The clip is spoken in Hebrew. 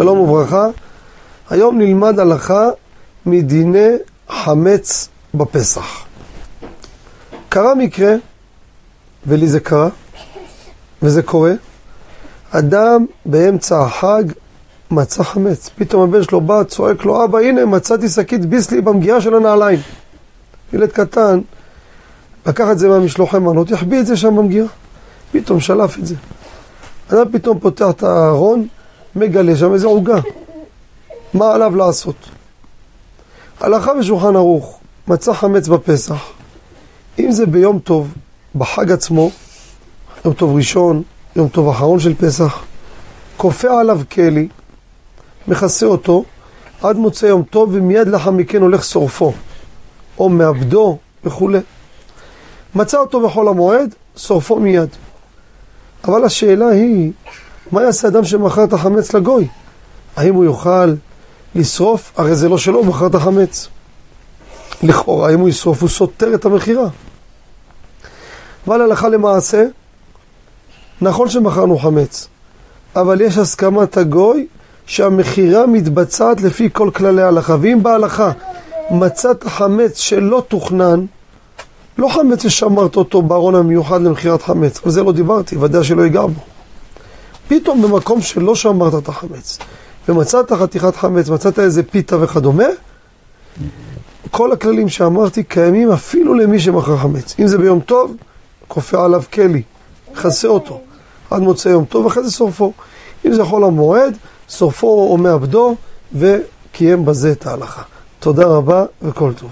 שלום וברכה. היום נלמד הלכה מדיני חמץ בפסח. קרה מקרה, ולי זה קרה, וזה קורה, אדם באמצע החג מצא חמץ. פתאום הבן שלו בא, צועק לו, אבא, הנה, מצאתי שקית ביסלי במגירה של הנעליים. ילד קטן, לקח את זה מהמשלוחי מנות, יחביא את זה שם במגירה. פתאום שלף את זה. אדם פתאום פותח את הארון, מגלה שם איזה עוגה. מה עליו לעשות? הלכה בשולחן ערוך, מצא חמץ בפסח. אם זה ביום טוב, בחג עצמו, יום טוב ראשון, יום טוב אחרון של פסח, כופה עליו כלי, מכסה אותו, עד מוצא יום טוב, ומיד לאחר מכן הולך שורפו, או מאבדו וכולי. מצא אותו בחול המועד, שורפו מיד. אבל השאלה היא, מה יעשה אדם שמכר את החמץ לגוי? האם הוא יוכל לשרוף? הרי זה לא שלו, הוא מכר את החמץ. לכאורה, אם הוא ישרוף, הוא סותר את המכירה. אבל הלכה למעשה, נכון שמכרנו חמץ, אבל יש הסכמת הגוי שהמכירה מתבצעת לפי כל כללי ההלכה. ואם בהלכה מצאת חמץ שלא תוכנן, לא חמץ ששמרת אותו בארון המיוחד למכירת חמץ, על זה לא דיברתי, ודאי שלא ייגע בו. פתאום במקום שלא שמרת את החמץ, ומצאת חתיכת חמץ, מצאת איזה פיתה וכדומה, כל הכללים שאמרתי קיימים אפילו למי שמכר חמץ. אם זה ביום טוב, כופה עליו כלי, מכסה אותו, עד מוצא יום טוב, אחרי זה שורפו. אם זה חול המועד, שורפו או מעבדו, וקיים בזה את ההלכה. תודה רבה וכל טוב.